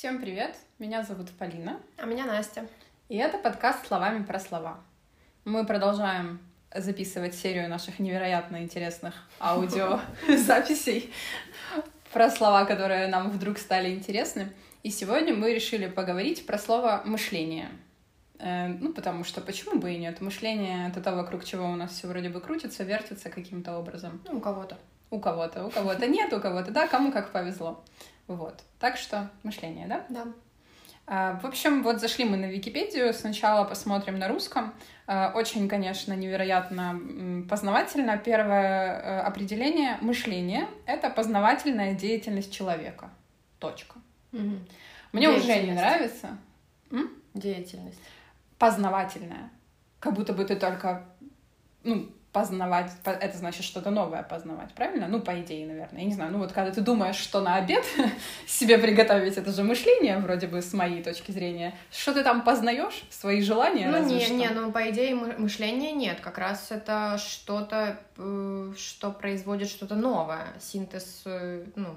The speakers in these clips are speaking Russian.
Всем привет! Меня зовут Полина. А меня Настя. И это подкаст «Словами про слова». Мы продолжаем записывать серию наших невероятно интересных аудиозаписей про слова, которые нам вдруг стали интересны. И сегодня мы решили поговорить про слово «мышление». Э, ну, потому что почему бы и нет? Мышление — это то, вокруг чего у нас все вроде бы крутится, вертится каким-то образом. Ну, у кого-то. У кого-то, у кого-то нет, у кого-то, да, кому как повезло. Вот. Так что мышление, да? Да. А, в общем, вот зашли мы на Википедию, сначала посмотрим на русском. А, очень, конечно, невероятно познавательно. Первое э, определение — мышление — это познавательная деятельность человека. Точка. Угу. Мне уже не нравится. М? Деятельность. Познавательная. Как будто бы ты только ну, познавать, это значит что-то новое познавать, правильно? Ну, по идее, наверное. Я не знаю, ну вот когда ты думаешь, что на обед себе приготовить, это же мышление, вроде бы, с моей точки зрения. Что ты там познаешь? Свои желания? Ну, не, что? не, ну, по идее, мышления нет. Как раз это что-то, э, что производит что-то новое. Синтез, э, ну...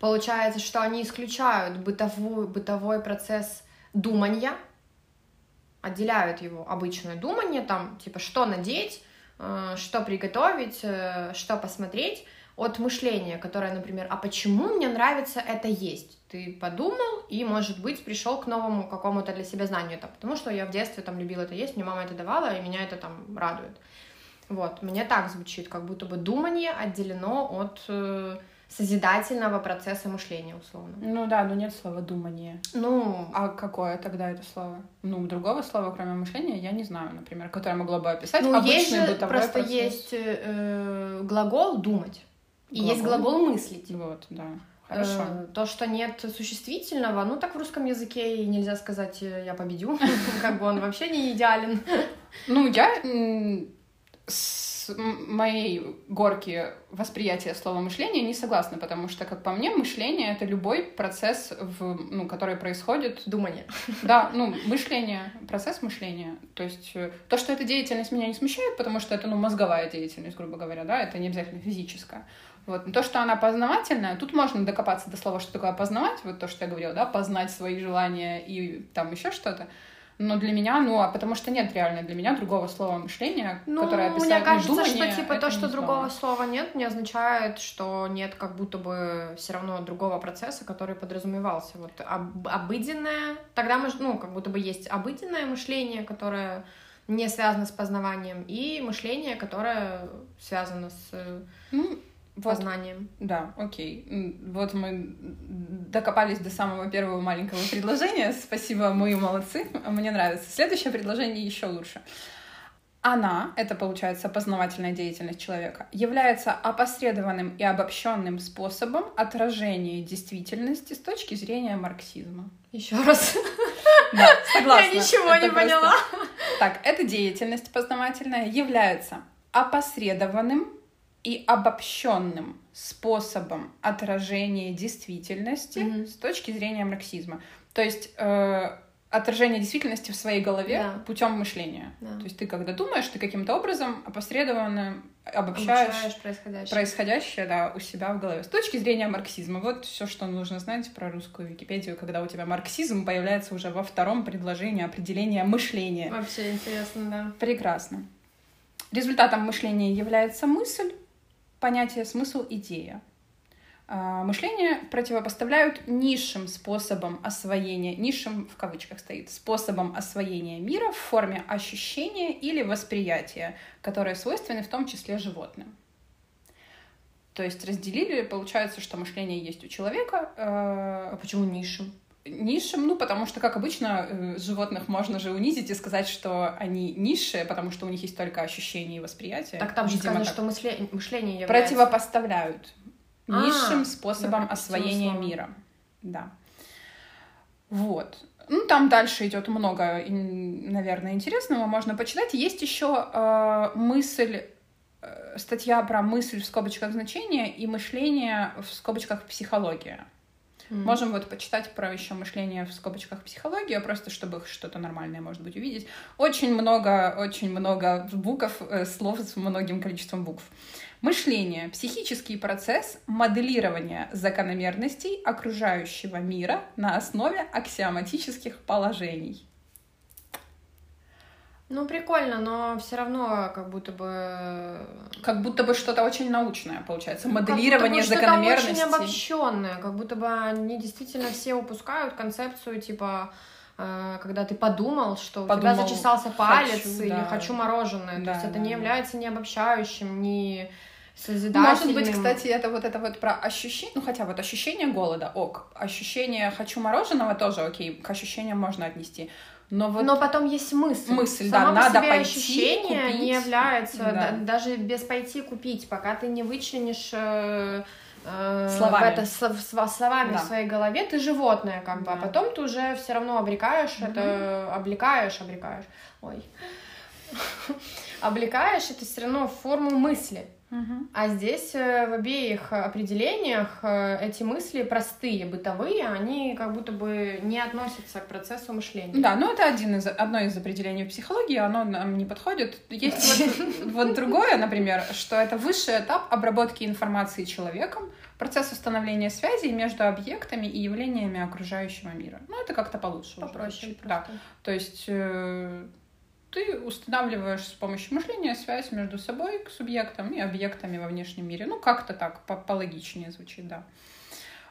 Получается, что они исключают бытовую, бытовой процесс думания, отделяют его обычное думание, там, типа, что надеть, э, что приготовить, э, что посмотреть, от мышления, которое, например, а почему мне нравится это есть? Ты подумал и, может быть, пришел к новому какому-то для себя знанию, там, потому что я в детстве там любила это есть, мне мама это давала, и меня это там радует. Вот, мне так звучит, как будто бы думание отделено от э, созидательного процесса мышления, условно. Ну да, но нет слова думание. Ну. А какое тогда это слово? Ну, другого слова, кроме мышления, я не знаю, например, которое могло бы описать ну, обычный есть же бытовой просто процесс. есть э, глагол думать. И есть глагол мыслить. Вот, да. Э, Хорошо. То, что нет существительного, ну так в русском языке и нельзя сказать э, «я победю», как бы он вообще не идеален. Ну, я с моей горки восприятия слова мышления не согласна, потому что, как по мне, мышление — это любой процесс, в, ну, который происходит... Думание. Да, ну, мышление, процесс мышления. То есть э, то, что эта деятельность меня не смущает, потому что это, ну, мозговая деятельность, грубо говоря, да, это не обязательно физическая. Вот. Но то, что она познавательная, тут можно докопаться до слова, что такое познавать, вот то, что я говорила, да, познать свои желания и там еще что-то. Но для меня, ну, а потому что нет реально для меня другого слова мышления, ну, которое описывает мне кажется, думание, что типа то, что другого слова нет, не означает, что нет как будто бы все равно другого процесса, который подразумевался. Вот об, обыденное, тогда мы, ну, как будто бы есть обыденное мышление, которое не связано с познаванием, и мышление, которое связано с ну, познанием. Вот, да, окей. Вот мы докопались до самого первого маленького предложения. Спасибо, мы молодцы. Мне нравится. Следующее предложение еще лучше. Она, это получается познавательная деятельность человека, является опосредованным и обобщенным способом отражения действительности с точки зрения марксизма. Еще раз. Да, согласна. Я ничего Это не просто... поняла. Так, эта деятельность познавательная является опосредованным и обобщенным способом отражения действительности Мгм. с точки зрения марксизма. То есть э, отражение действительности в своей голове Да. путем мышления. Да. То есть ты когда думаешь, ты каким-то образом опосредованно обобщаешь, Обобщаешь происходящее. происходящее да, у себя в голове. С точки зрения марксизма. Вот все, что нужно знать про русскую Википедию, когда у тебя марксизм появляется уже во втором предложении определения мышления. Вообще интересно, да. Прекрасно. Результатом мышления является мысль, понятие смысл, идея. А, Мышление противопоставляют низшим способом освоения, низшим в кавычках стоит, способом освоения мира в форме ощущения или восприятия, которые свойственны в том числе животным. То есть разделили, получается, что мышление есть у человека. э, А почему низшим? Низшим, ну, потому что, как обычно, э, животных можно же унизить и сказать, что они низшие, потому что у них есть только ощущения и восприятие. Так там же сказано, что мышле- мышление является... Противопоставляют А, низшим способом освоения слово. мира. Да. Вот. Ну, там дальше идет много, наверное, интересного, можно почитать. Есть еще э, мысль, э, статья про мысль в скобочках значения и мышление в скобочках психология. М. Можем вот почитать про еще мышление в скобочках психология, просто чтобы что-то нормальное, может быть, увидеть. Очень много, очень много букв, э, слов с многим количеством букв. Мышление — психический процесс моделирования закономерностей окружающего мира на основе аксиоматических положений. Ну, прикольно, но все равно как будто бы... Как будто бы что-то очень научное получается. Моделирование как будто бы закономерностей. Что-то очень обобщенное, как будто бы они действительно все упускают концепцию типа э, когда ты подумал, что Подумал, у тебя зачесался палец хочу, или да. хочу мороженое. Да, То есть это да, не да. является ни обобщающим, ни созидательным. Может быть, кстати, это вот это вот про ощущение, ну хотя вот ощущение голода, ок, ощущение хочу мороженого тоже окей, к ощущениям можно отнести, но вот Но потом есть мысль. Мысль, да, Само по надо себе пойти, ощущение купить. не является, Да. да, даже без пойти купить, пока ты не вычленишь э, э, Словами. в это слов- сва- словами Да. в своей голове, ты животное, как бы, а Да. потом ты уже все равно обрекаешь Мгм. это, облекаешь, обрекаешь, ой, облекаешь это все равно в форму мысли. А здесь э, в обеих определениях э, эти мысли простые, бытовые, они как будто бы не относятся к процессу мышления. Да, ну это один из, одно из определений психологии, оно нам не подходит. Есть вот, вот другое, например, что это высший этап обработки информации человеком, процесс установления связей между объектами и явлениями окружающего мира. Ну это как-то получше. Попроще. Да. То есть э, ты устанавливаешь с помощью мышления связь между собой, к субъектам и объектами во внешнем мире. Ну, как-то так, по- пологичнее звучит, да.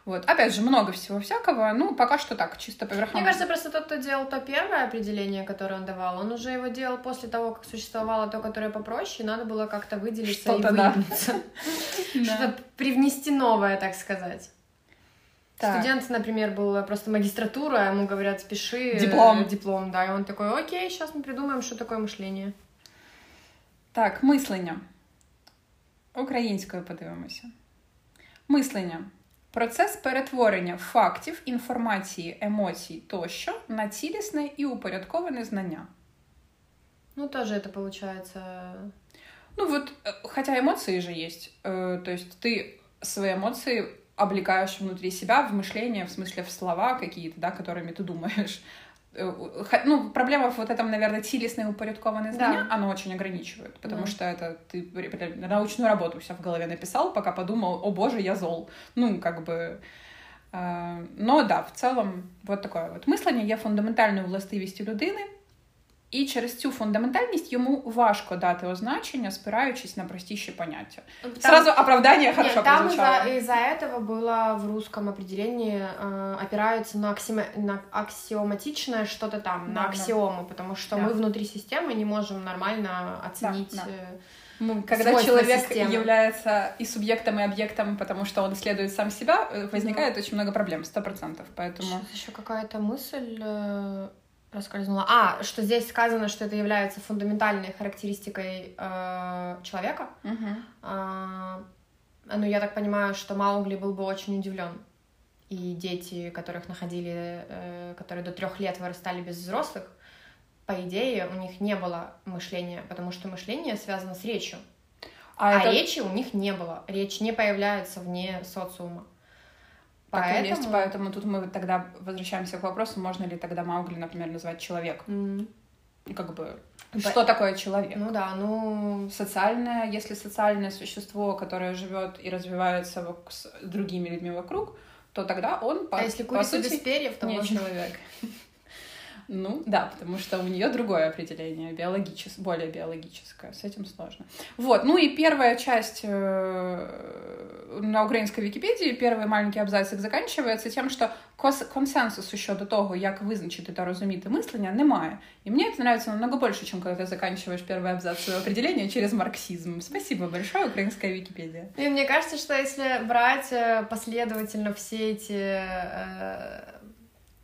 Вот. Опять же, много всего всякого. Ну, пока что так, чисто по верхам. Мне кажется, просто тот, кто делал то первое определение, которое он давал, он уже его делал после того, как существовало то, которое попроще, и надо было как-то выделиться и Что-то, да. выделиться. Что-то привнести новое, так сказать. Так. Студент, например, был просто магистратура, а ему говорят, спеши. э, Диплом. Диплом, да. И он такой, окей, сейчас мы придумаем, що таке мишлення. Так, мислення. Українською подивимося. Мислення. Процес перетворення фактів, інформації, емоцій тощо на цілісне і упорядковане знання. Ну, тоже это получается... Ну вот, э, хотя эмоции же есть, э, то есть ты свои эмоции облекаешь внутри себя в мышление, в смысле в слова какие-то, да, которыми ты думаешь. Э, ха- Ну, проблема в вот этом, наверное, цілісне упорядкованное Да. знание, оно очень ограничивает, потому Да. что это ты ре- научную работу вся в голове написал, пока подумал, о боже, я зол. Ну, как бы... Е, Ну да, в целом, вот такое от мислення є фундаментальною властивістю людини, і через цю фундаментальність йому важко дати означення, спираючись на простіші поняття. Сразу оправдання хорошо Нет, там прозвучало. из-за, из-за этого было в русском определении э, опираются на, аксима- на аксиоматичное что-то там, Да, на да. аксиому, потому что Да. мы внутри системы не можем нормально оценить. да. э, Ну, когда свойства человек системы. является и субъектом, и объектом, потому что он исследует сам себя, э, возникает очень много проблем, сто процентов. Поэтому Сейчас еще какая-то мысль э, проскользнула. А, что здесь сказано, что это является фундаментальной характеристикой э, человека. Мгм. А, ну, я так понимаю, что Маугли был бы очень удивлен. И дети, которых находили, э, которые до трех лет вырастали без взрослых, по идее, у них не было мышления, потому что мышление связано с речью. а, А, это речи у них не было. Речь не появляется вне социума. И Поэтому... есть, поэтому тут мы тогда возвращаемся к вопросу, можно ли тогда Маугли, например, назвать человеком. М, И Как бы, что такое человек? Ну да, ну... социальное, если социальное существо, которое живет и развивается с другими людьми вокруг, то тогда он по, а если по сути без перьев, то не можно... человек. Ну да, потому что у нее другое определение, биологичес, более биологическое, с этим сложно. Вот, ну и первая часть э, на українській Вікіпедії, перший маленький абзацик закінчується тим, що кос- консенсусу щодо того, як визначити та розуміти мислення, немає. И мне это нравится намного больше, чем когда ты заканчиваешь первый абзац своего определения через марксизм. Спасибо большое, украинская Википедия. И мне кажется, что если брать э, последовательно все эти э,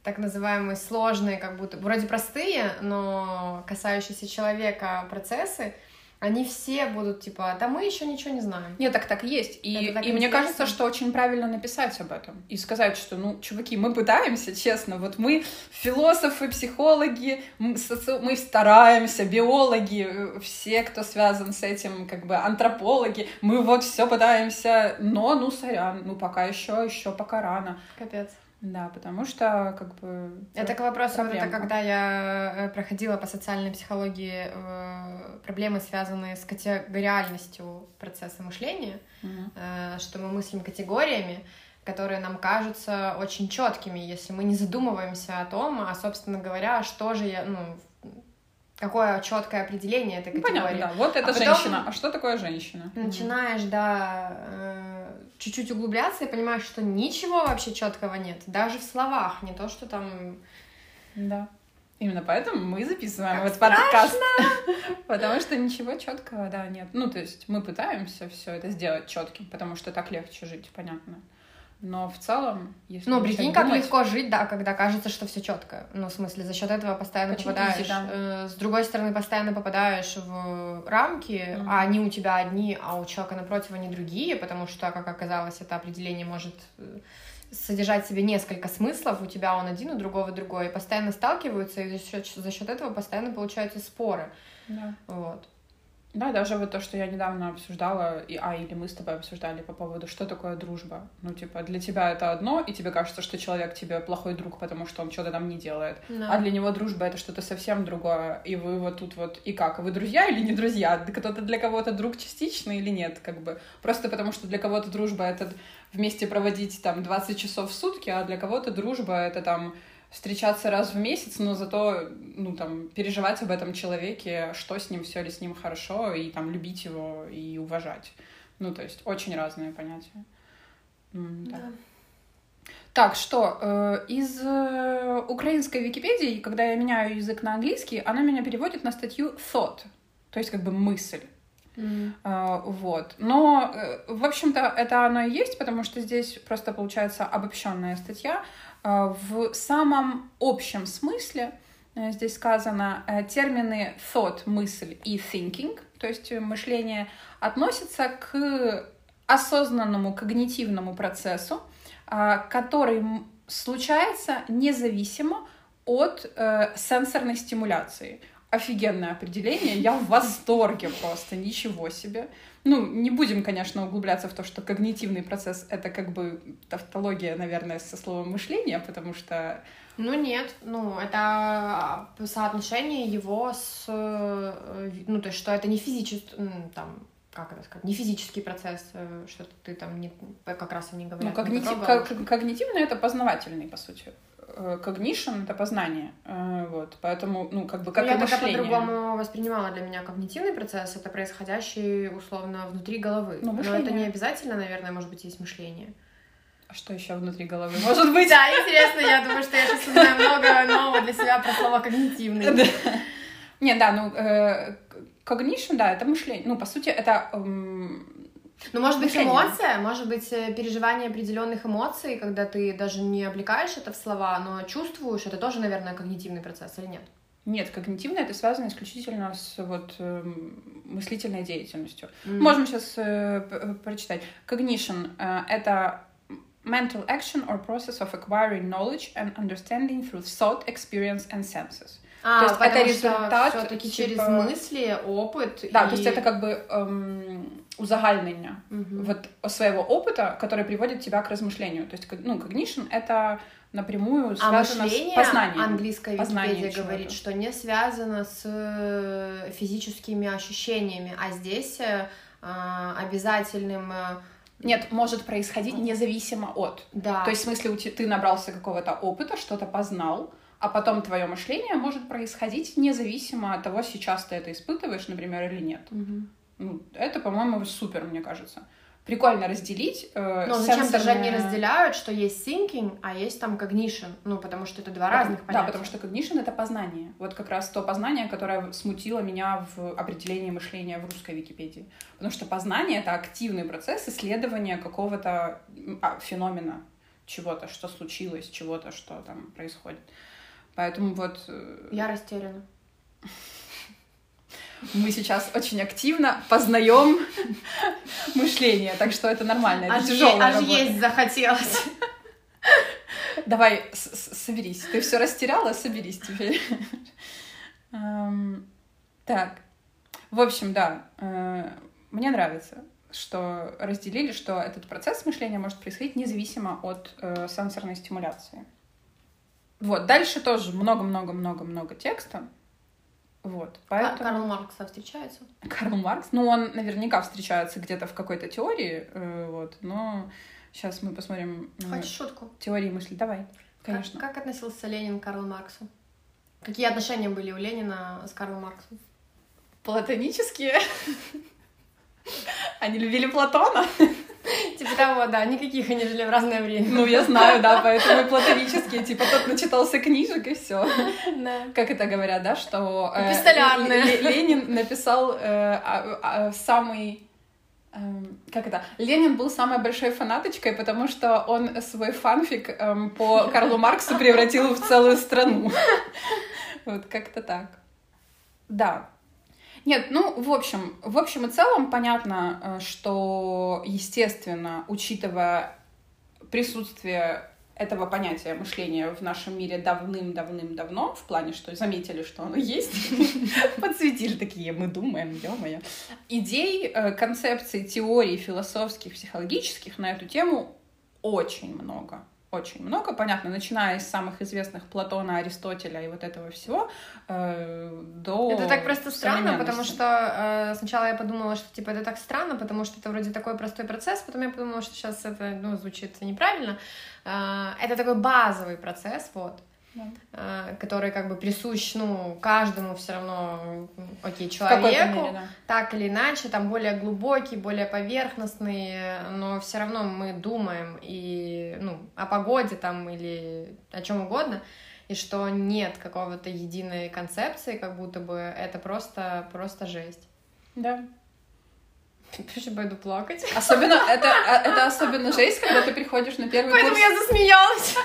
так называемые сложные, как будто вроде простые, но касающиеся человека процессы, они все будут типа, да мы еще ничего не знаем. Нет, так так есть. И, Это так и мне кажется, что очень правильно написать об этом. И сказать, что, ну, чуваки, мы пытаемся, честно, вот мы философы, психологи, соци- мы стараемся, биологи, э, все, кто связан с этим, как бы антропологи, мы вот все пытаемся, но, ну, сорян, ну, пока еще, еще пока рано. Капец. Да, потому что как бы... Это к вопросу, проблемка. это когда я э, проходила по социальной психологии э, проблемы, связанные с категориальностью процесса мышления, угу. э, что мы мыслим категориями, которые нам кажутся очень четкими, если мы не задумываемся о том, а, собственно говоря, что же я, ну, какое четкое определение этой категории. Понятно, да. Вот это а женщина. А что такое женщина? Начинаешь, да, э, чуть-чуть углубляться и понимаешь, что ничего вообще четкого нет, даже в словах, не то, что там. Да. Именно поэтому мы записываем как этот подкаст. Потому что ничего четкого, да, нет. Ну, то есть мы пытаемся все это сделать четким, потому что так легче жить, понятно. Но в целом, если... Ну, прикинь, как думать... легко жить, да, когда кажется, что все четко. Ну, в смысле, за счет этого постоянно Очень попадаешь. Easy, да. э, с другой стороны, постоянно попадаешь в рамки, mm-hmm. а они у тебя одни, а у человека напротив они другие, потому что, как оказалось, это определение может э, содержать в себе несколько смыслов, у тебя он один, у другого другой, и постоянно сталкиваются, и за счет, за счет этого постоянно получаются споры. Да. Вот. Да, даже вот то, что я недавно обсуждала, и, а, или мы с тобой обсуждали по поводу, что такое дружба. Ну, типа, для тебя это одно, и тебе кажется, что человек тебе плохой друг, потому что он что-то там не делает. Да. А для него дружба — это что-то совсем другое. И вы вот тут вот... И как? Вы друзья или не друзья? Кто-то для кого-то друг частично или нет? Как бы просто потому, что для кого-то дружба — это вместе проводить там 20 часов в сутки, а для кого-то дружба — это там встречаться раз в месяц, но зато, ну, там, переживать об этом человеке, что с ним, все ли с ним хорошо, и там любить его и уважать. Ну, то есть очень разные понятия. Да. да. Так, что, э, из э, украинской Википедии, когда я меняю язык на английский, она меня переводит на статью thought, то есть как бы мысль. Mm. Uh, вот. Но, в общем-то, это оно и есть, потому что здесь просто получается обобщенная статья. Uh, в самом общем смысле uh, здесь сказано термины thought, мысль и thinking, то есть мышление, относятся к осознанному когнитивному процессу, который случается независимо от э, сенсорной стимуляции офигенное определение, я в восторге просто, ничего себе. Ну, не будем, конечно, углубляться в то, что когнитивный процесс — это как бы тавтология, наверное, со словом мышление, потому что... Ну, нет, ну, это соотношение его с... Э, ну, то есть, что это не физический, там, как это сказать, не физический процесс, э, что ты там не, как раз они говорят. Ну, когнитив, когнитивный — это познавательный, по сути. Э, cognition — это познание, э, вот, поэтому, ну, как бы, как ну, и я мышление. Я по-другому воспринимала для меня когнитивный процесс, это происходящий, условно, внутри головы. Ну, мышление. Но это не обязательно, наверное, может быть, есть мышление. А что еще внутри головы может быть? Да, интересно, я думаю, что я сейчас узнаю много нового для себя про слово когнитивный. Не, да, ну, э, cognition, да, это мышление. Ну, по сути, это ну, может быть, эмоция, может быть, э, переживание определенных эмоций, когда ты даже не облекаешь это в слова, но чувствуешь, это тоже, наверное, когнитивный процесс или нет? Нет, когнитивное это связано исключительно с вот э, мыслительной деятельностью. Mm. Можем сейчас э, прочитать. Cognition э, это mental action or process of acquiring knowledge and understanding through thought, experience and senses. А, то есть это результат все-таки типа... через мысли, опыт. Да, и... то есть это как бы эм, узагальнення угу. вот своего опыта, который приводит тебя к размышлению. То есть, ну, cognition — это напрямую а связано а с познанием. английская Википедия говорит, что не связано с э, физическими ощущениями, а здесь э, обязательным э, нет, может происходить независимо от. Да. То есть, в смысле, ты набрался какого-то опыта, что-то познал, а потом твое мышление может происходить независимо от того, сейчас ты это испытываешь, например, или нет. Угу. Ну, это, по-моему, супер, мне кажется. Прикольно разделить. Э, Но зачем-то же они разделяют, что есть thinking, а есть там cognition. Ну, потому что это два потому, разных понятия. Да, потому что cognition — это познание. Вот как раз то познание, которое смутило меня в определении мышления в русской Википедии. Потому что познание — это активный процесс исследования какого-то а, феномена, чего-то, что случилось, чего-то, что там происходит. Поэтому вот... Э, Я растеряна. Мы сейчас очень активно познаем мышление, так что это нормально, это аж тяжелая аж работа. есть захотелось. Давай, соберись. Ты все растеряла, соберись теперь. Так. В общем, да, э, мне нравится что разделили, что этот процесс мышления может происходить независимо от э, сенсорной стимуляции. Вот, дальше тоже много-много-много-много текста. Вот, поэтому... Карл Маркс встречается? Карл Маркс? Ну, он наверняка встречается где-то в какой-то теории, э, вот, но сейчас мы посмотрим... Э, Хочешь шутку? Теории мысли, давай, конечно. Как, как относился Ленин к Карлу Марксу? Какие отношения были у Ленина с Карлом Марксом? Платонические. Они любили Платона. Типа того, да, никаких они жили в разное время. Ну, я знаю, да, поэтому платонические, типа тот начитался книжек и все. Да. Как это говорят, да, что... Э, Ленин написал э, а, а, самый эм, как это? Ленин был самой большой фанаточкой, потому что он свой фанфик эм, по Карлу Марксу превратил в целую страну. Вот как-то так. Да. Нет, ну, в общем, в общем и целом понятно, э, что, естественно, учитывая присутствие этого понятия мышления в нашем мире давным-давным-давно, в плане, что заметили, что оно есть, подсветили такие, мы думаем, ё-моё. Идей, э, концепций, теорий философских, психологических на эту тему очень много очень много, понятно, начиная с самых известных Платона, Аристотеля и вот этого всего э, до Это так просто странно, потому что э, сначала я подумала, что типа это так странно, потому что это вроде такой простой процесс, потом я подумала, что сейчас это ну, звучит неправильно. Э, это такой базовый процесс, вот. Э, который как бы присущ, ну, каждому все равно, окей, человеку, мере, да. так или иначе, там более глубокий, более поверхностный, но все равно мы думаем и, ну, о погоде там или о чем угодно, и что нет какого-то единой концепции, как будто бы это просто, просто жесть. Да. Сейчас пойду плакать. Особенно, это, а, это особенно жесть, когда ты приходишь на первый Поэтому курс. Поэтому я засмеялась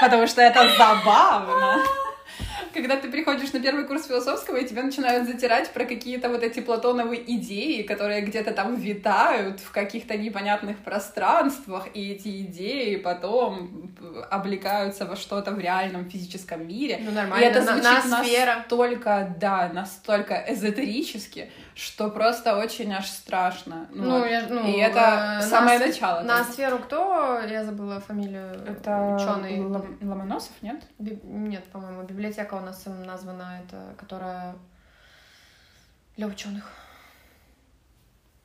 потому что это забавно. Когда ты приходишь на первый курс философского, и тебя начинают затирать про какие-то вот эти платоновые идеи, которые где-то там витают в каких-то непонятных пространствах, и эти идеи потом облекаются во что-то в реальном физическом мире. Ну, нормально. И это звучит на, настолько, да, настолько эзотерически, что просто очень аж страшно. Ну, ну, вот. я, ну и это э, самое на, начало. На сферу кто? Я забыла фамилию. Это ученый. Лом, Ломоносов, нет? Би, нет, по-моему, библиотека у нас названа, это, которая для ученых.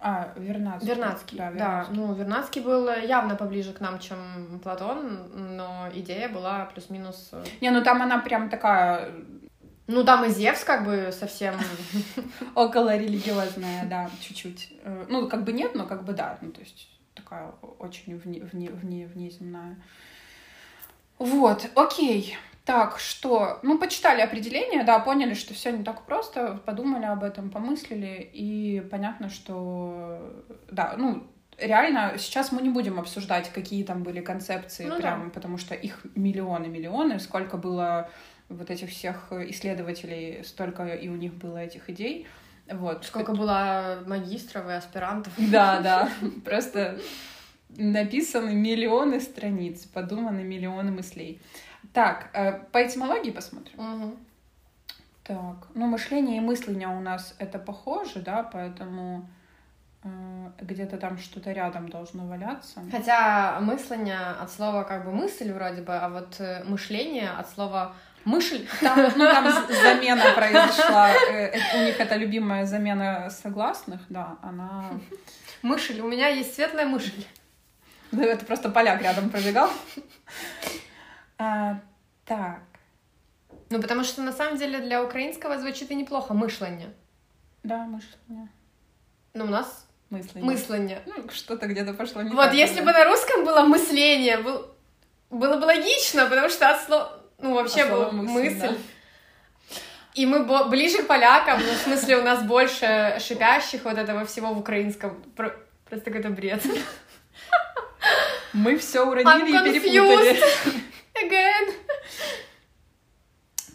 А, Вернадский. Вернадский, да, Вернадский. да. Ну, Вернадский был явно поближе к нам, чем Платон, но идея была плюс-минус... Э, Не, ну там она прям такая ну, там и Зевс как бы совсем... Около религиозная, да, чуть-чуть. Э, ну, как бы нет, но как бы да. Ну, то есть такая очень вне, вне, вне, внеземная. Вот, окей. Так, что? Ну, почитали определение, да, поняли, что все не так просто, подумали об этом, помыслили, и понятно, что, да, ну, реально сейчас мы не будем обсуждать, какие там были концепции, ну, прям, да. потому что их миллионы-миллионы, сколько было вот этих всех исследователей, столько и у них было этих идей. Вот. Сколько было магистров и аспирантов. Да, да. Просто написаны миллионы страниц, подуманы миллионы мыслей. Так, э, по этимологии посмотрим. Угу. Так, ну мышление и мысление у нас это похоже, да, поэтому э, где-то там что-то рядом должно валяться. Хотя мысление от слова как бы мысль вроде бы, а вот э, мышление от слова Мышель? Там, ну, там замена произошла. У них это любимая замена согласных, да, она... Мышель. У меня есть светлая мышель. Да, это просто поляк рядом пробегал. А, так. Ну, потому что на самом деле для украинского звучит и неплохо мышление. Да, мышление. Ну, у нас мысление. Мысление. Ну, что-то где-то пошло не Вот так, если да. бы на русском было мысление, был... было бы логично, потому что от слова ну, вообще была мысль. мысль. Да. И мы ближе к полякам, ну, в смысле, у нас больше шипящих вот этого всего в украинском. Просто какой-то бред. Мы все уронили и перепутали. Again.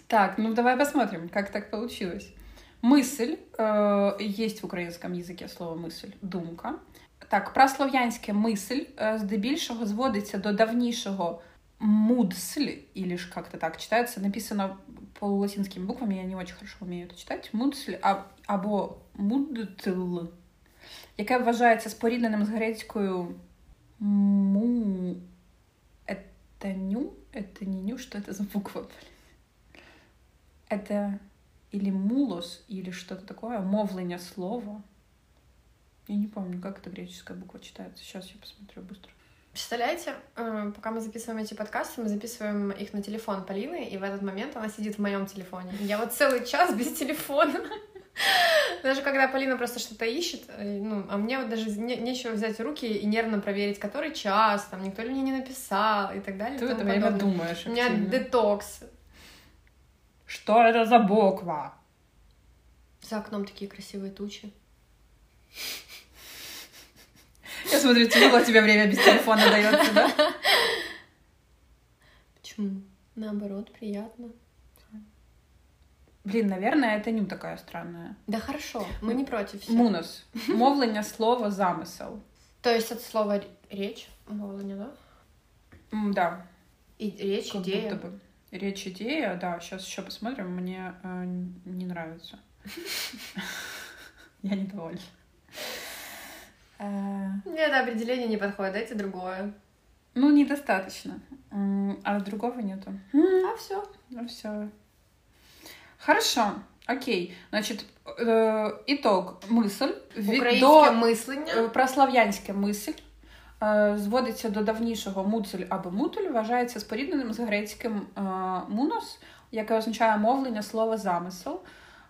Так, ну давай посмотрим, как так получилось. Мысль, э, есть в українському язикі слово мысль, думка. Так, праслов'янське мысль е, здебільшого зводиться до давнішого Мудсль, или ж как-то так читается, написано полулатинскими буквами, я не очень хорошо умею это читать. Мудсль, а, або мудтл. яке вважається спорідненим з грецькою му. Это ню? Это не ню? Что это за буква? блин? Это или мулос, или что-то такое, мовлення слова. Я не помню, как эта греческая буква читается. Сейчас я посмотрю быстро. Представляете, э, пока мы записываем эти подкасты, мы записываем их на телефон Полины, и в этот момент она сидит в моем телефоне. Я вот целый час без телефона. Даже когда Полина просто что-то ищет, э, ну, а мне вот даже не- нечего взять в руки и нервно проверить, который час, там, никто ли мне не написал и так далее. Ты в это время подобное. думаешь У меня активно. детокс. Что это за буква? За окном такие красивые тучи. Я смотрю, тяжело тебе время без телефона дается, да? Почему? Наоборот, приятно. Блин, наверное, это ню такая странная. Да хорошо, мы не против. всё. Мунос. Мовлення слова замисел. То есть от слова речь, мовлення, да? М, Да, И речь, как идея. будто бы. Речь идея, да, сейчас еще посмотрим, мне э, не нравится. Я недовольна. Э, Мне это определение не подходит, дайте другое. Ну, недостаточно. М, А другого нету. А все. Ну все. Хорошо. Окей. Значит, э, итог. Мысль. Від- Українське до- мислення. Е, Прослав'янська мисль е, зводиться до давнішого муцель або мутуль, вважається спорідненим з грецьким е, мунос, яке означає мовлення слова замисел.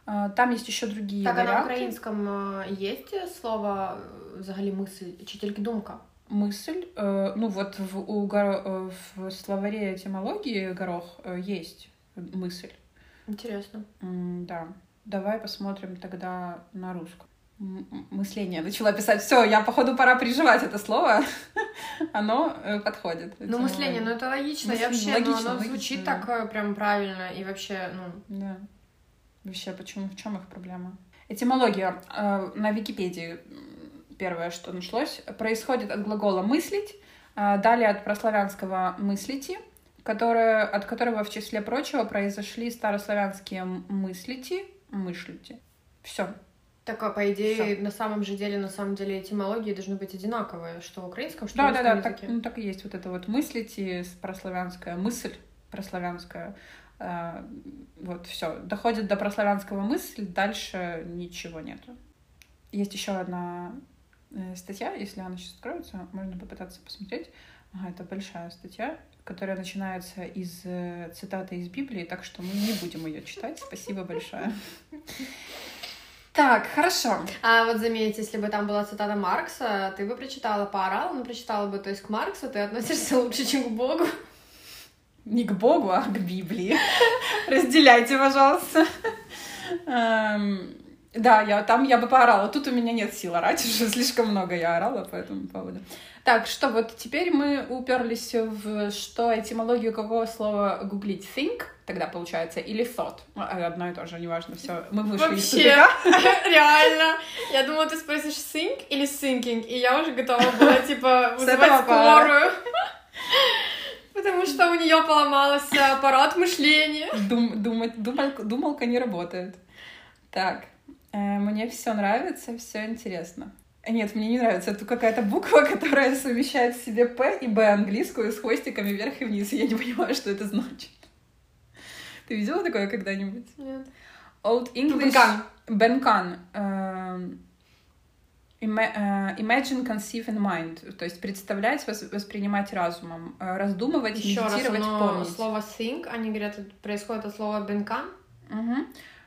Е, Там є ще другі Так, а на варіанти. українському є слово е, взагалі мисль чи тільки думка? Мысль, э, ну вот в, у горо- э, в словаре этимологии горох э, есть мысль. Интересно. М, Да. Давай посмотрим тогда на русском. М- Мысление. Начала писать. Все, я, походу, пора приживать это слово. Оно э, подходит. Ну, мышление, ну это логично. Мышление, и вообще, ну, оно логично, звучит да. так э, прям правильно. И вообще, ну, Да. Вообще, почему, в чем их проблема? Этимология э, на Википедии первое, что нашлось, происходит от глагола мыслить, далее от прославянского мыслите, которое, от которого в числе прочего произошли старославянские мыслите, мышлите. Все. так, а по идее, Всё. на самом же деле, на самом деле, этимологии должны быть одинаковые, что в украинском, что в Да, да, русском да, так, языке. ну, так и есть вот это вот мыслите, прославянская мысль, прославянская. э, вот, все. Доходит до прославянского мысль, дальше ничего нету. Есть еще одна э, статья, если она сейчас откроется, можно попытаться посмотреть. Ага, это большая статья, которая начинается из э, цитаты из Библии, так что мы не будем ее читать. Спасибо большое. Так, хорошо. А вот заметь, если бы там была цитата Маркса, ты бы прочитала, поорала, но прочитала бы, то есть к Марксу ты относишься лучше, чем к Богу. Не к Богу, а к Библии. Разделяйте, пожалуйста. Эм, Да, я, там я бы поорала. Тут у меня нет сил орать, уже слишком много я орала по этому поводу. Так, что вот теперь мы уперлись в что этимологию какого слова гуглить? Think тогда получается или thought? Ну, Одно и то же, неважно, все. Мы вышли Вообще, реально. Я думала, ты спросишь think или thinking, и я уже готова была, типа, вызывать скорую. Потому что у нее поломался аппарат мышления. Дум- думать, думаль- думалка не работает. Так, э, мне все нравится, все интересно. Нет, мне не нравится. Это какая-то буква, которая совмещает в себе П и Б английскую с хвостиками вверх и вниз. Я не понимаю, что это значит. Ты видела такое когда-нибудь? Нет. Old English... Бенкан. Бенкан. Эм, э, Imagine, conceive in mind. То есть представлять, вос- воспринимать разумом, э, раздумывать, Еще раз, медитировать, оно помнить. слово think, они говорят, это происходит от слова бенкан. Мгм.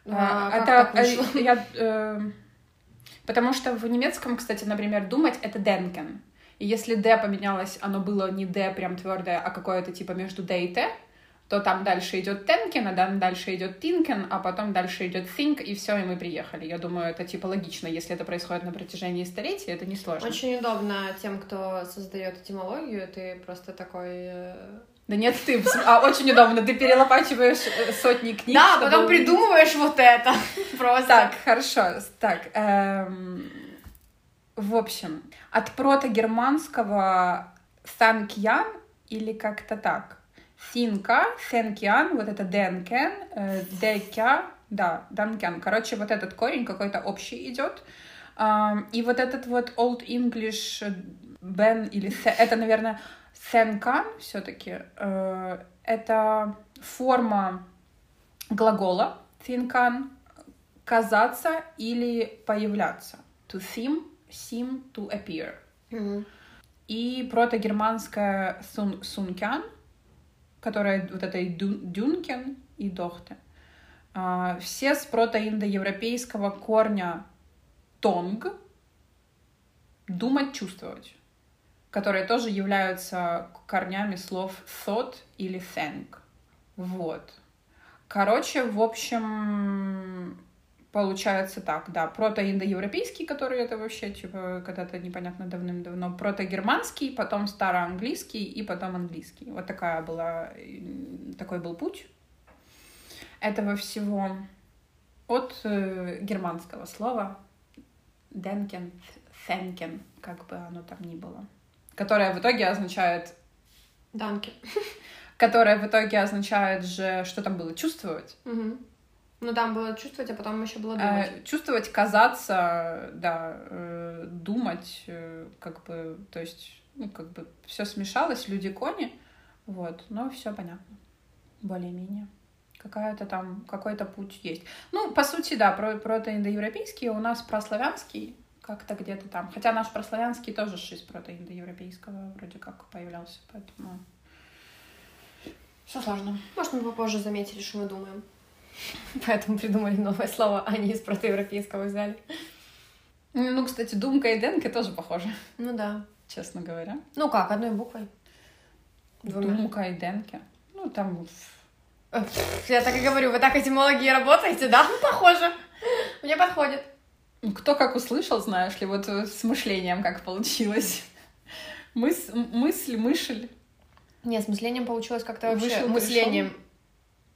А, А, это так вышло? я, э, потому что в немецком, кстати, например, думать это denken. И если D поменялось, оно было не D прям твердое, а какое-то типа между D и T, то там дальше идет tenken, а там дальше идет tinken, а потом дальше идет think, и все, и мы приехали. Я думаю, это типа логично, если это происходит на протяжении столетий, это не сложно. Очень удобно тем, кто создает этимологию, ты просто такой... э, Да нет, ты, а, очень удобно, ты перелопачиваешь э, сотни книг. Да, чтобы потом придумываешь вот это. Просто. Так, хорошо. Так, эм, в общем, от протогерманского «санкьян» или как-то так. «Синка», «сенкьян», вот это «денкен», э, «декя», да, «данкян». Короче, вот этот корень какой-то общий идет. А, И вот этот вот Old English Ben или Th- это, наверное, Thenkan все-таки. Это форма глагола Thinkan казаться или появляться. To seem, seem, to appear. И протогерманская сун, сункян, которая вот этой дюнкен и дохте. А, Все с протоиндоевропейского корня тонг, думать, чувствовать, которые тоже являются корнями слов thought или think. Вот. Короче, в общем, получается так, да, протоиндоевропейский, который это вообще, типа, когда-то непонятно давным-давно, протогерманский, потом староанглийский и потом английский. Вот такая была, такой был путь этого всего от э, германского слова денкен, фенкен, как бы оно там ни было, которое в итоге означает Данки. которое в итоге означает же, что там было, чувствовать. Мгм. Ну, там было чувствовать, а потом еще было Э, думать. чувствовать, казаться, да, э, думать, э, как бы, то есть, ну, как бы все смешалось, люди-кони, вот, но все понятно, более-менее. Какая-то там, какой-то путь есть. Ну, по сути, да, про протоиндоевропейский, у нас прославянский как-то где-то там. Хотя наш прославянский тоже из протоиндоевропейского вроде как появлялся, поэтому все сложно. Может, мы попозже заметили, что мы думаем. Поэтому придумали новое слово, а не из протоевропейского взяли. Ну, кстати, думка и денка тоже похожи, Ну да. честно говоря. Ну как, одной буквой? Двумя. Думка и денке. Ну, там Э, Я так и говорю, вы так этимологией работаете, да? Ну, похоже. Мне подходит. Кто как услышал, знаешь ли, вот э, с мышлением как получилось. Мыс, мысль, мысль. Нет, с мышлением получилось как-то вообще... Вышел, мышлением.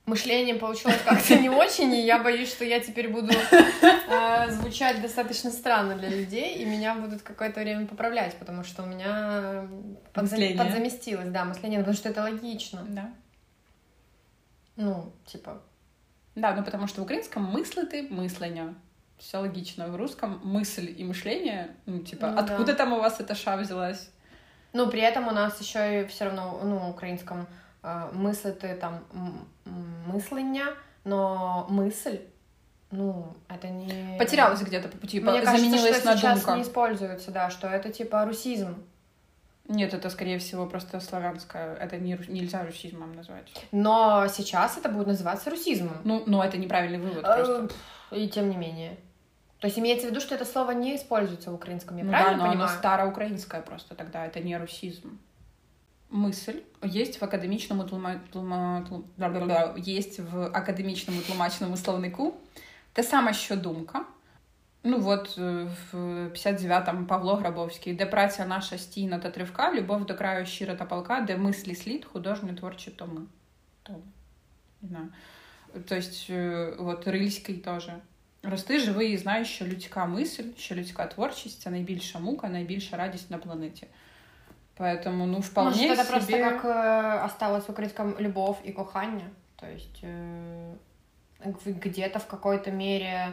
Мышлением получилось как-то не очень, и я боюсь, что я теперь буду э, звучать достаточно странно для людей, и меня будут какое-то время поправлять, потому что у меня подзам- подзаместилось, да, мышление, потому что это логично. Да. Ну, типа, Да, ну потому что в украинском мыслити, мыслення. Все логично. В русском мысль и мышление, ну, типа, Ну да. откуда там у вас эта ша взялась? Ну, при этом у нас еще и все равно, ну, украинском э, мыслити там мыслення, но мысль, ну, это не... Потерялась где-то по пути, Мне по- кажется, заменилась что на сейчас думка. не используется, да, что это типа русизм. Нет, это, скорее всего, просто славянское. Это не, нельзя русизмом назвать. Но сейчас это будет называться русизмом. Ну, но это неправильный вывод Э, просто. И тем не менее. То есть имеется в виду, что это слово не используется в украинском, я Ну да, правильно но оно понимаю? староукраинское просто тогда, это не русизм. Мысль есть в академічному тлума... тлума... тлу- бла-бла-бла, есть в академічному тлумачному словнику. Те саме, що думка. Ну от е, в 59-му Павло Грабовський, де праця наша стійна та тривка, любов до краю щира та палка, де мислі слід, художньо творчі томи. Томи. Не знаю. Тобто, е, от Рильський теж. Рости, живи і знай, що людська мисль, що людська творчість це найбільша мука, найбільша радість на планеті. Поэтому, ну, вполне Может, это себе... просто как э, осталось в украинском любовь и кохання. То есть э, г- где-то в какой-то мере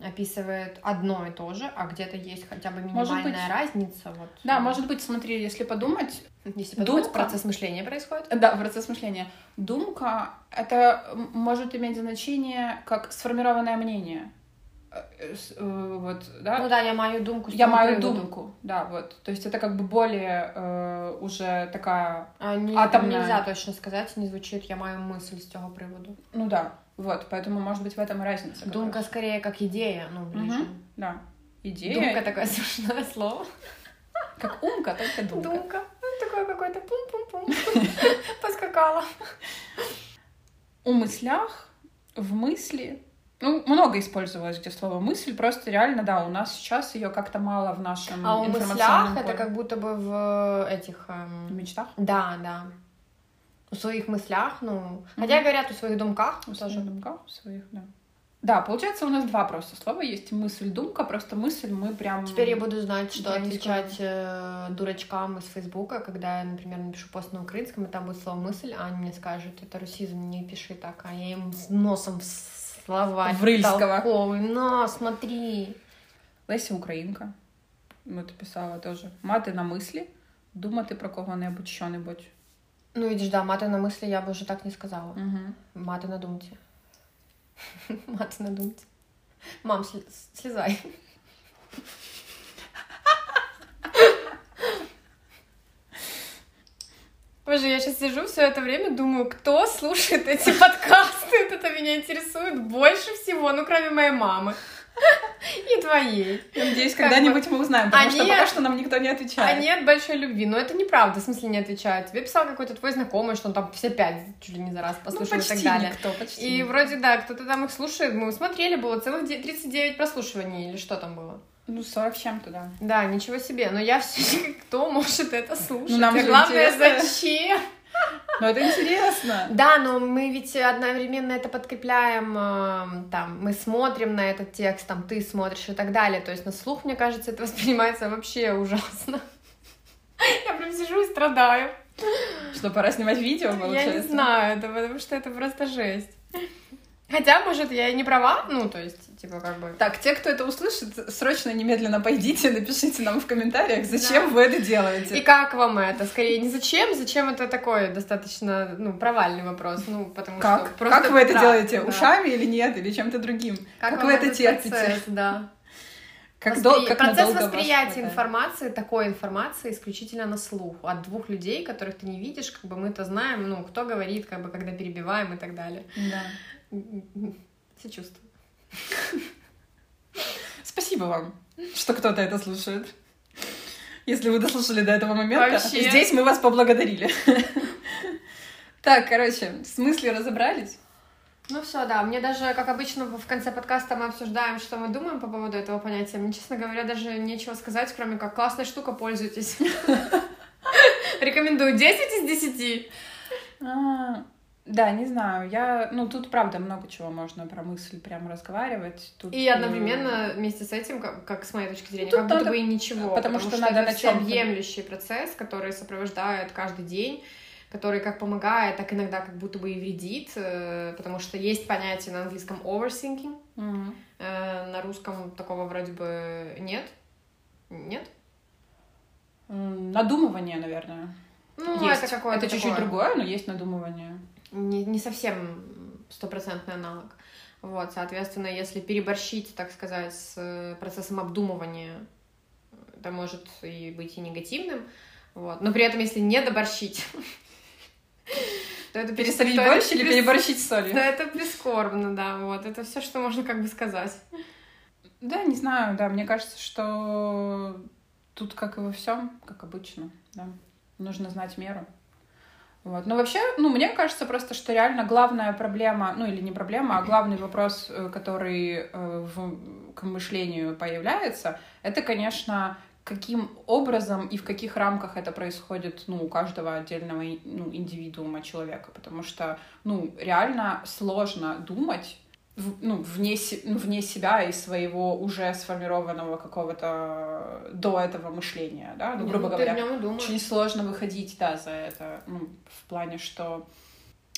описывает одно и то же, а где-то есть хотя бы Может быть. минимальная разница. Вот, Да, э, может быть, смотри, если подумать, Если подумать, думка- процесс мышления происходит. да, процесс мышления, думка — это м, может иметь значение как сформированное мнение. Э, э, с- Вот, да? Ну да, я маю думку. Я маю приводу. думку, да, вот. То есть это как бы более э, уже такая, А, не, Атомная. Нельзя точно сказать, не звучит, я маю мысль з цього приводу. ну да, вот. Поэтому, может быть, в этом и разница. Думка раз. скорее как идея, ну, ближе. Мгм. Да. Идея. Думка такое смешное слово. Как умка, только думка. Думка. Ну, такое какое-то пум-пум-пум. Поскакала. У мыслях, в мысли, ну, много использовалось где слово мысль, просто реально, да, у нас сейчас ее как-то мало в нашем А у мыслях это поле. как будто бы в этих... В эм, мечтах. Да, да. У своих мыслях, ну... Хотя говорят, у своих думках В тоже. своих думках, в своих, да. Да, получается, у нас два просто слова есть. Мысль, думка, просто мысль мы прям... Теперь я буду знать, что Украинского. отвечать э, дурачкам из Фейсбука, когда я, например, напишу пост на украинском, и там будет слово «мысль», а они мне скажут, это русизм, не пиши так, а я им с носом в словарь В Рыльского. толковый. На, смотри. Леся Українка. От писала теж. Мати на мислі, думати про кого-небудь, що-небудь. Ну, видишь, да, мати на мислі я б уже так не сказала. Угу. Мати на думці. Мати на думці. Мам, слізай. Боже, я сейчас сижу все это время, думаю, кто слушает эти подкасты? Это меня интересует больше всего, ну, кроме моей мамы. И твоей. Я надеюсь, когда-нибудь мы узнаем, потому А что нет. пока что нам никто не отвечает. Они от большой любви. Но это неправда, в смысле не отвечают. Тебе писал какой-то твой знакомый, что он там все пять чуть ли не за раз ну, послушал и так далее. никто, почти И никто. вроде, да, кто-то там их слушает. Мы смотрели, было целых де- 39 прослушиваний, или что там было. Ну, 40 с чем-то, да. Да, ничего себе. Но я все кто может это слушать? Ну, нам А главное, интересно. зачем? Но это интересно. Да, но мы ведь одновременно это подкрепляем, эм, там, мы смотрим на этот текст, там, ты смотришь и так далее. То есть на слух, мне кажется, это воспринимается вообще ужасно. Я прям сижу и страдаю. Что, пора снимать видео, Я получается? не знаю, это потому что это просто жесть. Хотя, может, я и не права, ну, то есть, типа, как бы... Так, те, кто это услышит, срочно, немедленно пойдите, напишите нам в комментариях, зачем Да. вы это делаете. И как вам это? Скорее, не зачем, зачем это такой достаточно, ну, провальный вопрос, ну, потому что... Как? просто как вы это делаете? да. Ушами или нет? Или чем-то другим? Как, вам вы это терпите? процесс, да. Как, Воспри- дол- как Процесс восприятия информации, такой информации исключительно на слух. От двух людей, которых ты не видишь, как бы мы-то знаем, ну, кто говорит, как бы, когда перебиваем и так далее. Да. Сочувствую. Спасибо вам, что кто-то это слушает. Если вы дослушали до этого момента, Вообще. здесь мы вас поблагодарили. Так, короче, в смысле разобрались? Ну все, да. Мне даже, как обычно, в конце подкаста мы обсуждаем, что мы думаем по поводу этого понятия. Мне, честно говоря, даже нечего сказать, кроме как классная штука, пользуйтесь. Рекомендую 10 из 10. Да, не знаю. Я, ну, тут правда много чего можно про мысль прям разговаривать. Тут, И одновременно вместе с этим, как, как с моей точки зрения, Тут как будто надо- бы и ничего. потому что надо это на чём-то. всеобъемлющий процесс, который сопровождает каждый день, который как помогает, так иногда как будто бы и вредит, э, потому что есть понятие на английском overthinking, э, на русском такого вроде бы нет. Нет? Надумывание, наверное. Ну, есть. это какое-то Это чуть-чуть такое. другое, но есть надумывание. Не, не совсем стопроцентный аналог. Вот, соответственно, если переборщить, так сказать, с э, процессом обдумывания, это может и быть и негативным. Вот. Но при этом, если не доборщить, то это это борщ или переборщить с солью? то это прискорбно, да, вот. Это все, что можно как бы сказать. Да, не знаю, да, мне кажется, что тут, как и во всем, как обычно, да, нужно знать меру. Вот. Но вообще, ну, мне кажется просто, что реально главная проблема, ну, или не проблема, а главный вопрос, э, который э, в, к мышлению появляется, это, конечно, каким образом и в каких рамках это происходит, ну, у каждого отдельного ну, индивидуума человека, потому что, ну, реально сложно думать ну, вне, ну, вне себя и своего уже сформированного какого-то до этого мышления, да, ну, грубо ты говоря. Очень сложно выходить, да, за это, ну, в плане, что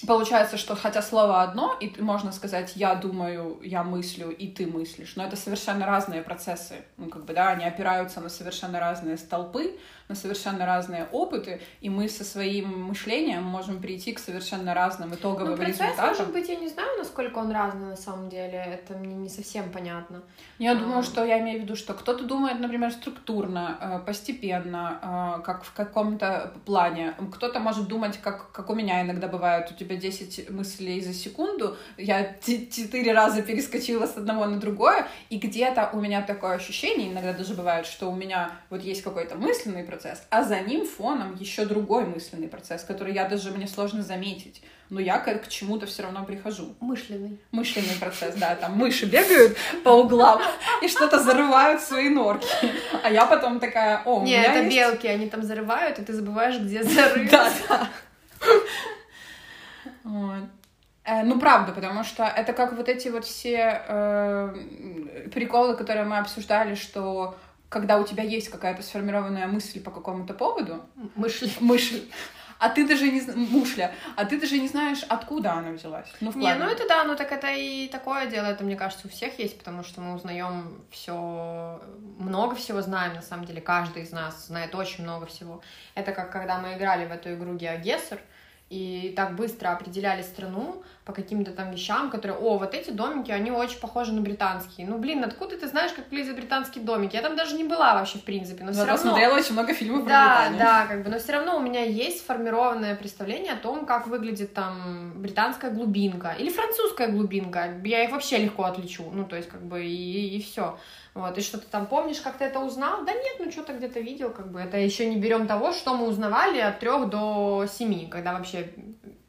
получается, что хотя слово одно, и можно сказать «я думаю», «я мыслю» и «ты мыслишь», но это совершенно разные процессы, ну, как бы, да, они опираются на совершенно разные столпы, на совершенно разные опыты, и мы со своим мышлением можем прийти к совершенно разным итоговым Ну, процесс, результатам. может быть, я не знаю, насколько он разный на самом деле. Это мне не совсем понятно. Я А. думаю, что я имею в виду, что кто-то думает, например, структурно, э, постепенно, э, как в каком-то плане. Кто-то может думать, как, как у меня иногда бывает, у тебя 10 мыслей за секунду, я т- четыре раза перескочила с одного на другое, и где-то у меня такое ощущение, иногда даже бывает, что у меня вот есть какой-то мысленный процесс, а за ним фоном еще другой мысленный процесс, который я даже, мне сложно заметить, но я к, к чему-то все равно прихожу Мышленный. мышленный процесс, да, там мыши бегают по углам и что-то зарывают в свои норки. А я потом такая, о, у Не, меня это есть... белки, они там зарывают, и ты забываешь, где зарыть. Да, да. Вот. Э, Ну, правда, потому что это как вот эти вот все э, приколы, которые мы обсуждали, что когда у тебя есть какая-то сформированная мысль по какому-то поводу, Мышли. мысль, а ты даже не знаешь, мушля, а ты даже не знаешь, откуда она взялась. Ну, в плане... Не, ну это да, ну так это и такое дело, это, мне кажется, у всех есть, потому что мы узнаем все, много всего знаем, на самом деле, каждый из нас знает очень много всего. Это как когда мы играли в эту игру Геогессер, и так быстро определяли страну по каким-то там вещам, которые, о, вот эти домики, они очень похожи на британские. Ну, блин, откуда ты знаешь, как выглядят британские домики? Я там даже не была вообще, в принципе, но, но все равно... смотрела очень много фильмов про да, Британию. Да, как бы, но все равно у меня есть сформированное представление о том, как выглядит там британская глубинка или французская глубинка. Я их вообще легко отличу, ну, то есть, как бы, и, и все. Вот, и что ты там помнишь, как ты это узнал? Да нет, ну что-то где-то видел, как бы. Это еще не берем того, что мы узнавали от трех до семи, когда вообще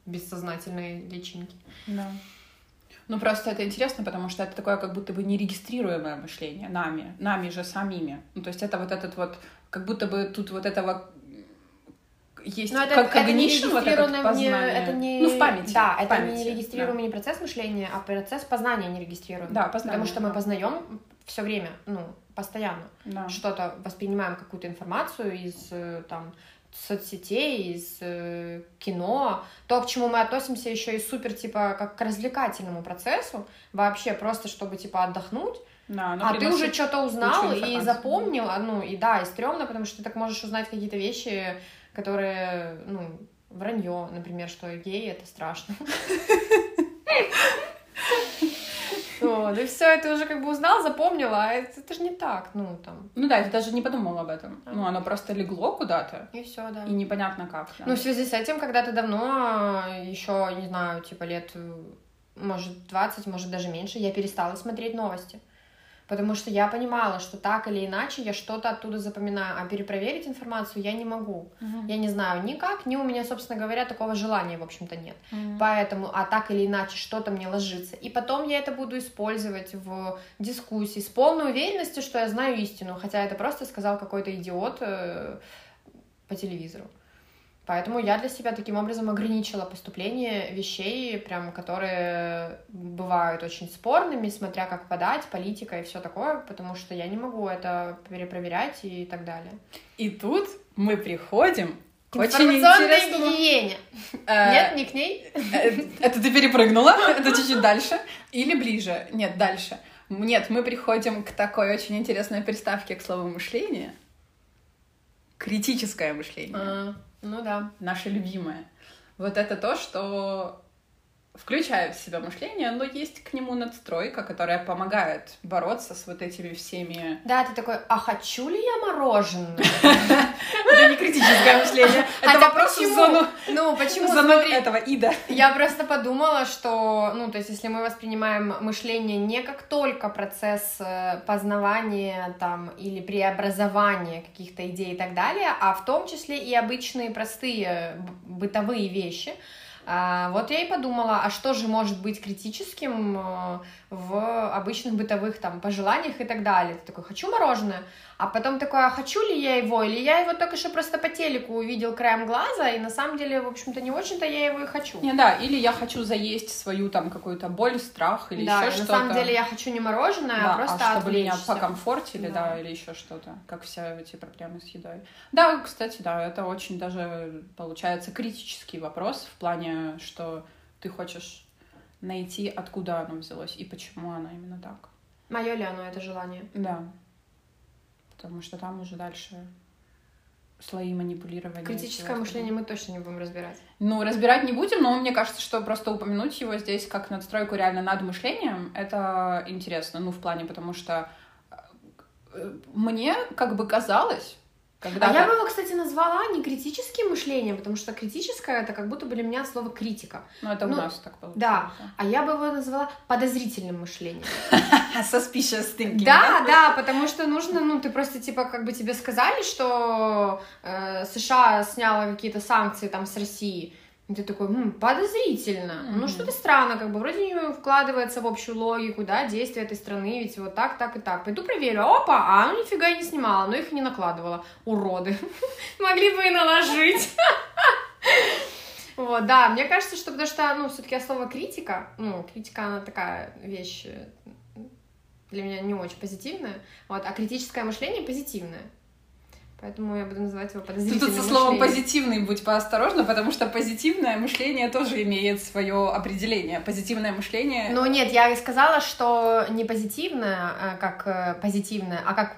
бессознательные личинки. Да. Ну, просто это интересно, потому что это такое как будто бы нерегистрируемое мышление нами, нами же самими. Ну, то есть это вот этот вот, как будто бы тут вот этого есть Но это, как это не вот это не, это не, ну, в памяти. Да, в это памяти, не регистрируемый да. не процесс мышления, а процесс познания не регистрируем. Да, познание. Потому что мы познаем все время, ну, постоянно. Да. Что-то воспринимаем какую-то информацию из э, там соцсетей, из э, кино, то, к чему мы относимся еще и супер, типа, как к развлекательному процессу, вообще просто, чтобы, типа, отдохнуть, да, а ты уже что-то узнал и запомнил, а, ну, и да, и стрёмно, потому что ты так можешь узнать какие-то вещи, которые, ну, вранье, например, что гей — это страшно. Вот, и все, это уже как бы узнал, запомнила, а это, это же не так, ну, там. Ну да, ты даже не подумал об этом. А. Ну, оно просто легло куда-то. И все, да. И непонятно как. Да. Ну, в связи с этим, когда ты давно, еще, не знаю, типа лет, может, 20, может, даже меньше, я перестала смотреть новости потому что я понимала, что так или иначе я что-то оттуда запоминаю, а перепроверить информацию я не могу. Uh-huh. Я не знаю никак, ни у меня, собственно говоря, такого желания, в общем-то, нет. Uh-huh. Поэтому, а так или иначе что-то мне ложится. И потом я это буду использовать в дискуссии с полной уверенностью, что я знаю истину, хотя это просто сказал какой-то идиот э, по телевизору. Поэтому я для себя таким образом ограничила поступление вещей, прям, которые бывают очень спорными, смотря как подать, политика и все такое, потому что я не могу это перепроверять и так далее. И тут мы приходим к очень интересному... гигиене. Э, Нет, не к ней. Э, это ты перепрыгнула, это чуть-чуть дальше. Или ближе. Нет, дальше. Нет, мы приходим к такой очень интересной приставке к слову мышление. Критическое мышление. Ну да. Наше любимое. Вот это то, что включает в себя мышление, но есть к нему надстройка, которая помогает бороться с вот этими всеми... Да, ты такой, а хочу ли я мороженое? Это не критическое мышление. Это вопрос в зону... Ну, почему? зону этого ида. Я просто подумала, что, ну, то есть, если мы воспринимаем мышление не как только процесс э, познавания там или преобразования каких-то идей и так далее, а в том числе и обычные простые бытовые вещи, а, вот я и подумала, а что же может быть критическим э, в обычных бытовых там пожеланиях и так далее. Ты такой, хочу мороженое, а потом такой, а хочу ли я его, или я его только что просто по телеку увидел краем глаза, и на самом деле, в общем-то, не очень-то я его и хочу. Не, да, или я хочу заесть свою там какую-то боль, страх или да, еще что-то. на самом деле я хочу не мороженое, а да, а просто а чтобы меня покомфортили, да. да, или еще что-то, как все эти проблемы с едой. Да, кстати, да, это очень даже получается критический вопрос в плане, что ты хочешь найти, откуда оно взялось и почему оно именно так. Мое ли оно это желание? Да потому что там уже дальше слои манипулирования. Критическое мышление мы точно не будем разбирать. Ну, разбирать не будем, но мне кажется, что просто упомянуть его здесь как надстройку реально над мышлением, это интересно, ну, в плане, потому что э, мне как бы казалось, когда а я бы его, кстати, назвала не критическим мышлением, потому что критическое это как будто бы для меня слово критика. Ну, это ну, у нас так получается. Да, а я бы его назвала подозрительным мышлением. Suspicious thinking. Да, да, потому что нужно, ну, ты просто, типа, как бы тебе сказали, что э, США сняла какие-то санкции там с России, и ты такой, м, подозрительно. Mm-hmm. Ну, что-то странно, как бы вроде не вкладывается в общую логику, да, действия этой страны, ведь вот так, так и так. Пойду проверю, опа, а ну нифига не снимала, но их не накладывала. Уроды. Могли бы и наложить. Вот, да, мне кажется, что потому что, ну, все-таки слово критика, ну, критика, она такая вещь для меня не очень позитивная, вот, а критическое мышление позитивное. Поэтому я буду называть его Ты подозрительным тут со словом позитивный будь поосторожна, потому что позитивное мышление тоже имеет свое определение. Позитивное мышление... Ну нет, я сказала, что не позитивное, а как э, позитивное, а как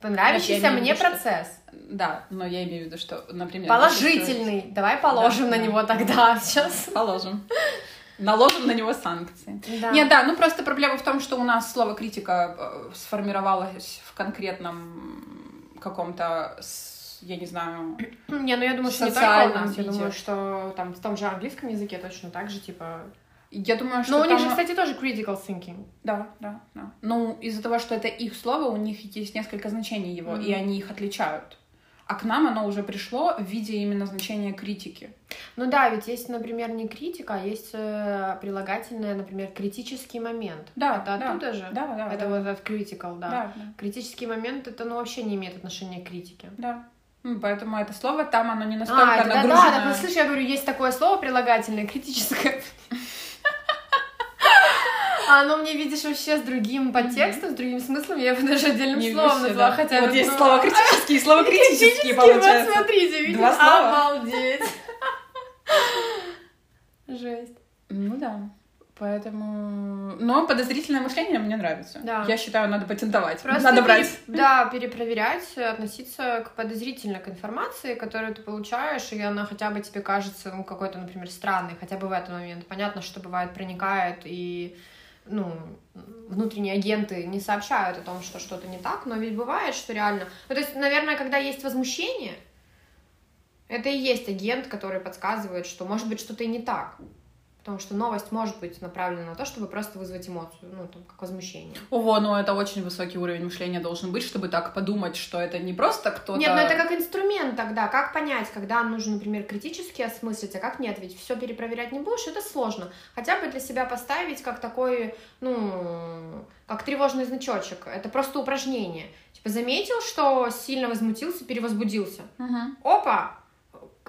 понравившийся мне виду, что- процесс. Да, но я имею в виду, что, например... Положительный. Давай положим Да, на да. него тогда сейчас. Положим. Наложим на него санкции. Да. Нет, да, ну просто проблема в том, что у нас слово критика э, сформировалось в конкретном каком-то, я не знаю, Не, ну я думаю, что не только у нас. Я думаю, что там в том же английском языке точно так же, типа... я думаю, что Но у них же, кстати, тоже critical thinking. Да, да, да. Ну, из-за того, что это их слово, у них есть несколько значений его, Мгм. и они их отличают. А к нам оно уже пришло в виде именно значения критики. Ну да, ведь есть, например, не критика, а есть э, прилагательное, например, критический момент. Да, Это да, оттуда же? Да, да, Это да. вот этот critical, да. Да, да, Критический момент, это ну, вообще не имеет отношения к критике. да. Поэтому это слово там, оно не настолько А, это да, нагружено. да, да, слышишь, я говорю, есть такое слово прилагательное, критическое. А оно мне, видишь, вообще с другим подтекстом, с другим смыслом, я его даже отдельным Не словом вообще, назвала, да. хотя вот есть и слово критический, критический, получается. Вот смотрите, видите? Два слова. Обалдеть. Жесть. Ну да. Поэтому... Но подозрительное мышление мне нравится. Да. Я считаю, надо патентовать. Просто надо пере- брать. Да, перепроверять, относиться к подозрительно к информации, которую ты получаешь, и она хотя бы тебе кажется ну, какой-то, например, странной, хотя бы в этот момент. Понятно, что бывает проникает и ну, внутренние агенты не сообщают о том, что что-то не так, но ведь бывает, что реально... Ну, то есть, наверное, когда есть возмущение, это и есть агент, который подсказывает, что может быть что-то и не так. Потому что новость может быть направлена на то, чтобы просто вызвать эмоцию, ну, там, как возмущение. Ого, ну это очень высокий уровень мышления должен быть, чтобы так подумать, что это не просто кто-то... Нет, ну это как инструмент тогда. Как понять, когда нужно, например, критически осмыслить, а как нет? Ведь все перепроверять не будешь, это сложно. Хотя бы для себя поставить как такой, ну, как тревожный значочек. Это просто упражнение. Типа заметил, что сильно возмутился, перевозбудился. Мгм. Опа!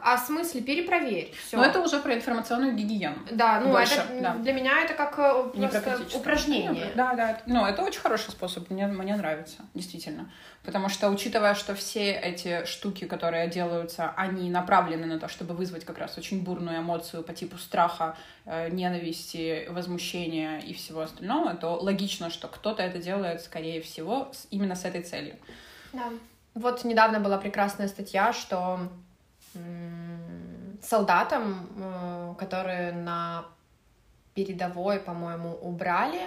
А в смысле перепроверь. Все. Но это уже про информационную гигиену. Да, ну больше, это да. для меня это как э, Не просто упражнение. Да, да. Ну, это очень хороший способ. Мне, мне нравится, действительно. Потому что, учитывая, что все эти штуки, которые делаются, они направлены на то, чтобы вызвать как раз очень бурную эмоцию по типу страха, э, ненависти, возмущения и всего остального, то логично, что кто-то это делает, скорее всего, именно с этой целью. Да. Вот недавно была прекрасная статья, что солдатам, э, которые на передовой, по-моему, убрали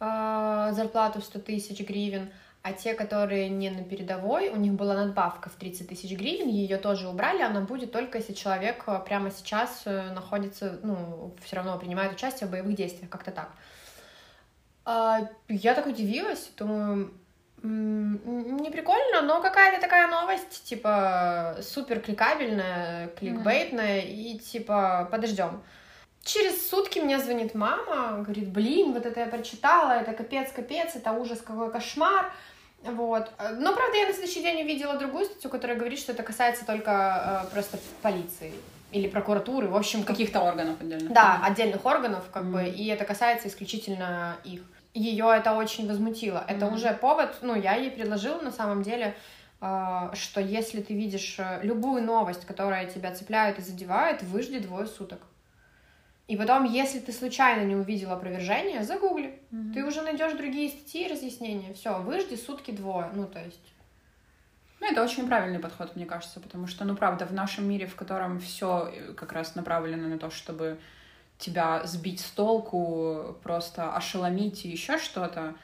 э, зарплату в 100 тысяч гривен, а те, которые не на передовой, у них была надбавка в 30 тысяч гривен, ее тоже убрали, она будет только если человек э, прямо сейчас находится, ну, все равно принимает участие в боевых действиях, как-то так. А, Я так удивилась, думаю, не прикольно, но какая-то такая новость, типа, супер кликабельная, кликбейтная, и типа, подождем. Через сутки мне звонит мама, говорит, блин, вот это я прочитала, это капец, капец, это ужас, какой кошмар. Вот. Но, правда, я на следующий день увидела другую статью, которая говорит, что это касается только э, просто полиции или прокуратуры, в общем, как- Каких-то органов отдельно. да, отдельных органов, как бы, Мгм. и это касается исключительно их. Ее это очень возмутило. Это Мгм. уже повод, ну, я ей предложила на самом деле, э, что если ты видишь э, любую новость, которая тебя цепляет и задевает, выжди двое суток. И потом, если ты случайно не увидел опровержение, загугли. Мгм. Ты уже найдешь другие статьи и разъяснения. Все, выжди сутки двое. Ну, то есть. Ну, это очень правильный подход, мне кажется, потому что, ну, правда, в нашем мире, в котором все как раз направлено на то, чтобы тебя сбить с толку, просто ошеломить и еще что-то,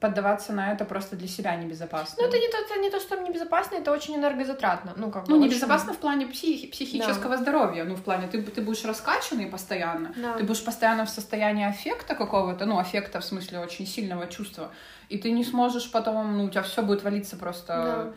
поддаваться на это просто для себя небезопасно. Ну, это не то, это не то, что небезопасно, это очень энергозатратно. Ну, как бы. Ну, очень- небезопасно в плане психи- психического здоровья. Ну, в плане, ты, ты будешь раскачанный постоянно, Да. ты будешь постоянно в состоянии аффекта какого-то, ну, аффекта в смысле очень сильного чувства, и ты не сможешь потом, ну, у тебя все будет валиться просто. Да.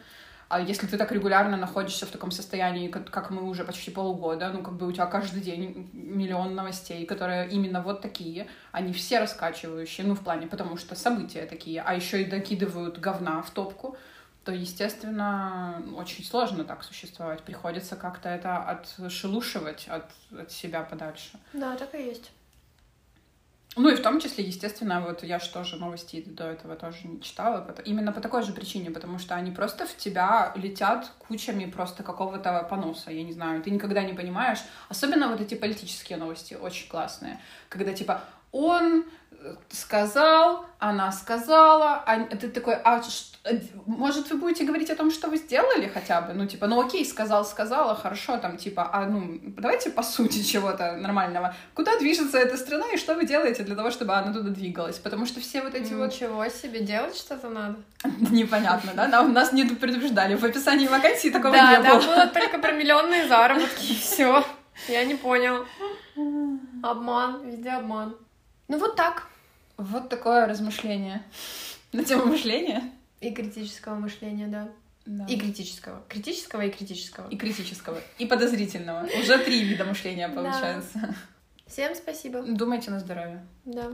А если ты так регулярно находишься в таком состоянии, как, мы уже почти полгода, ну, как бы у тебя каждый день миллион новостей, которые именно вот такие, они все раскачивающие, ну, в плане, потому что события такие, а еще и докидывают говна в топку, то, естественно, очень сложно так существовать. Приходится как-то это отшелушивать от, от себя подальше. Да, так и есть. Ну и в том числе, естественно, вот я же тоже новости до этого тоже не читала, именно по такой же причине, потому что они просто в тебя летят кучами просто какого-то поноса, я не знаю, ты никогда не понимаешь, особенно вот эти политические новости очень классные, когда типа он сказал, она сказала, а ты такой, а э, может вы будете говорить о том, что вы сделали хотя бы, ну типа, ну окей, сказал, сказала, хорошо, там типа, а ну давайте по сути чего-то нормального, куда движется эта страна и что вы делаете для того, чтобы она туда двигалась, потому что все вот эти вот Ничего себе, делать что-то надо. непонятно, да, нам нас не предупреждали, в описании вакансии такого да, не там было. было только про миллионные заработки, и все. Я не понял. Обман, везде обман. Ну вот так. Вот такое размышление на тему мышления. И критического мышления, да. Да. И критического. Критического и критического. и критического, и подозрительного. Уже три вида мышления Да. получается. Всем спасибо. Думайте на здоровье. Да.